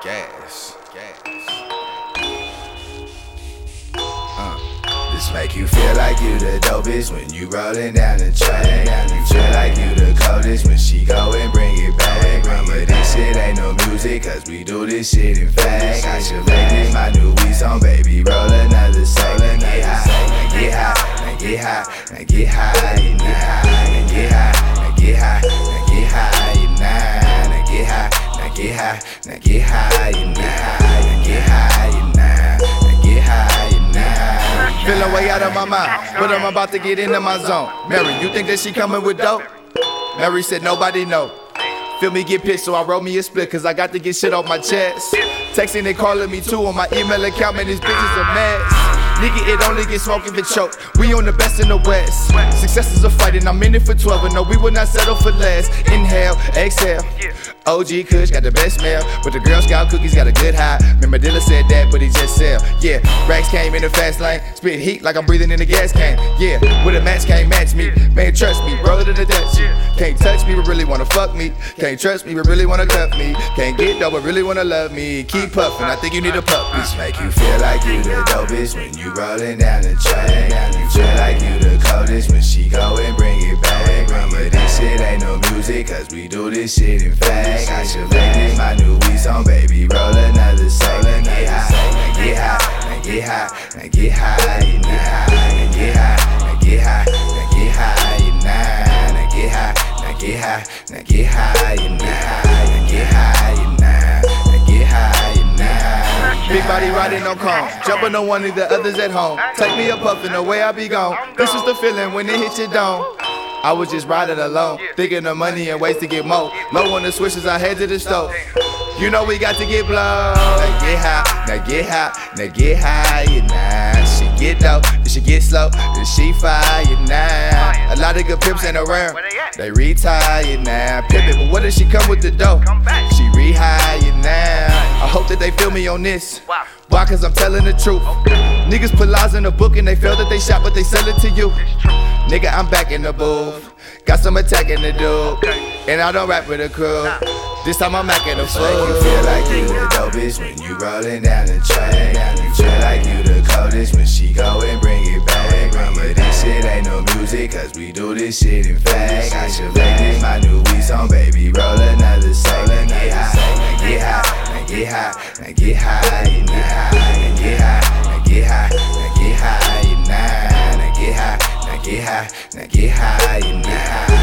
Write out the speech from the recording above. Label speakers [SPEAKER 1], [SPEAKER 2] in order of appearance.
[SPEAKER 1] Gas. Gas. Uh. This make you feel like you the dopest when you rolling down the track. You feel like you the coldest when she go and bring it back. Remember this shit ain't no music, cause we do this shit in fact. I should make this my new weed song, high, get high, now, get high, now, get high, now.
[SPEAKER 2] Feeling way out of my mind, but I'm about to get into my zone. Mary, you think that she coming with dope? Mary said nobody know. Feel me get pissed, so I wrote me a split, cause I got to get shit off my chest. Texting and calling me too on my email account, man, this bitch is a mess. Nigga, it only gets get if for choke. We on the best in the West. Success is a fight, and I'm in it for 12. But no, we will not settle for less. Inhale, exhale. OG Kush got the best smell, but the Girl Scout cookies got a good high. Remember Dilla said that, but he just sell. Yeah, Rax came in the fast lane, spit heat like I'm breathing in a gas can. Yeah, with a match can't match me. Man, trust me, roll it in the Dutch. Can't touch me, but really wanna fuck me. Can't trust me, but really wanna cuff me. Can't get dope, but really wanna love me. Keep puffing, I think you need a pup.
[SPEAKER 1] Make you feel like you the dopest when you rollin' down the track. You feel like you the coldest when she go and bring it back. But this shit ain't no music, cause we do this shit in fact. I should make this my new weed song, baby. Roll another and get high, get high, get high, get high, get high, get high, get high, now, get high, get high, get high, now, get high,
[SPEAKER 2] Big body riding on cone, jumping on one of the others at home. Take me a puff and away I be gone. This is the feeling when it hits your dome. I was just riding alone, thinking of money and ways to get more. Low on the switches, I head to the stove. You know we got to get blown.
[SPEAKER 1] Now get high, now get high, now get high, now. She get slow, then she fire now. A lot of good pimps ain't around, they retired now. Pimpin', but what if she come with the dough? She rehired now.
[SPEAKER 2] I hope that they feel me on this. Why? Cause I'm telling the truth. Niggas put lies in the book and they feel that they shot, but they sell it to you. Nigga, I'm back in the booth. Got some attacking to do. And I don't rap with a crew. This time I'm macking the
[SPEAKER 1] Make you feel like you the dopest when you rollin' down the track. You feel like you the coldest when she go music, cause we do this shit in fact. I should make this my new weed song, baby. Roll another soul and get high, get high, get high, get high, now, get high, get high, get high, now, get high, get high, get high, now, get high,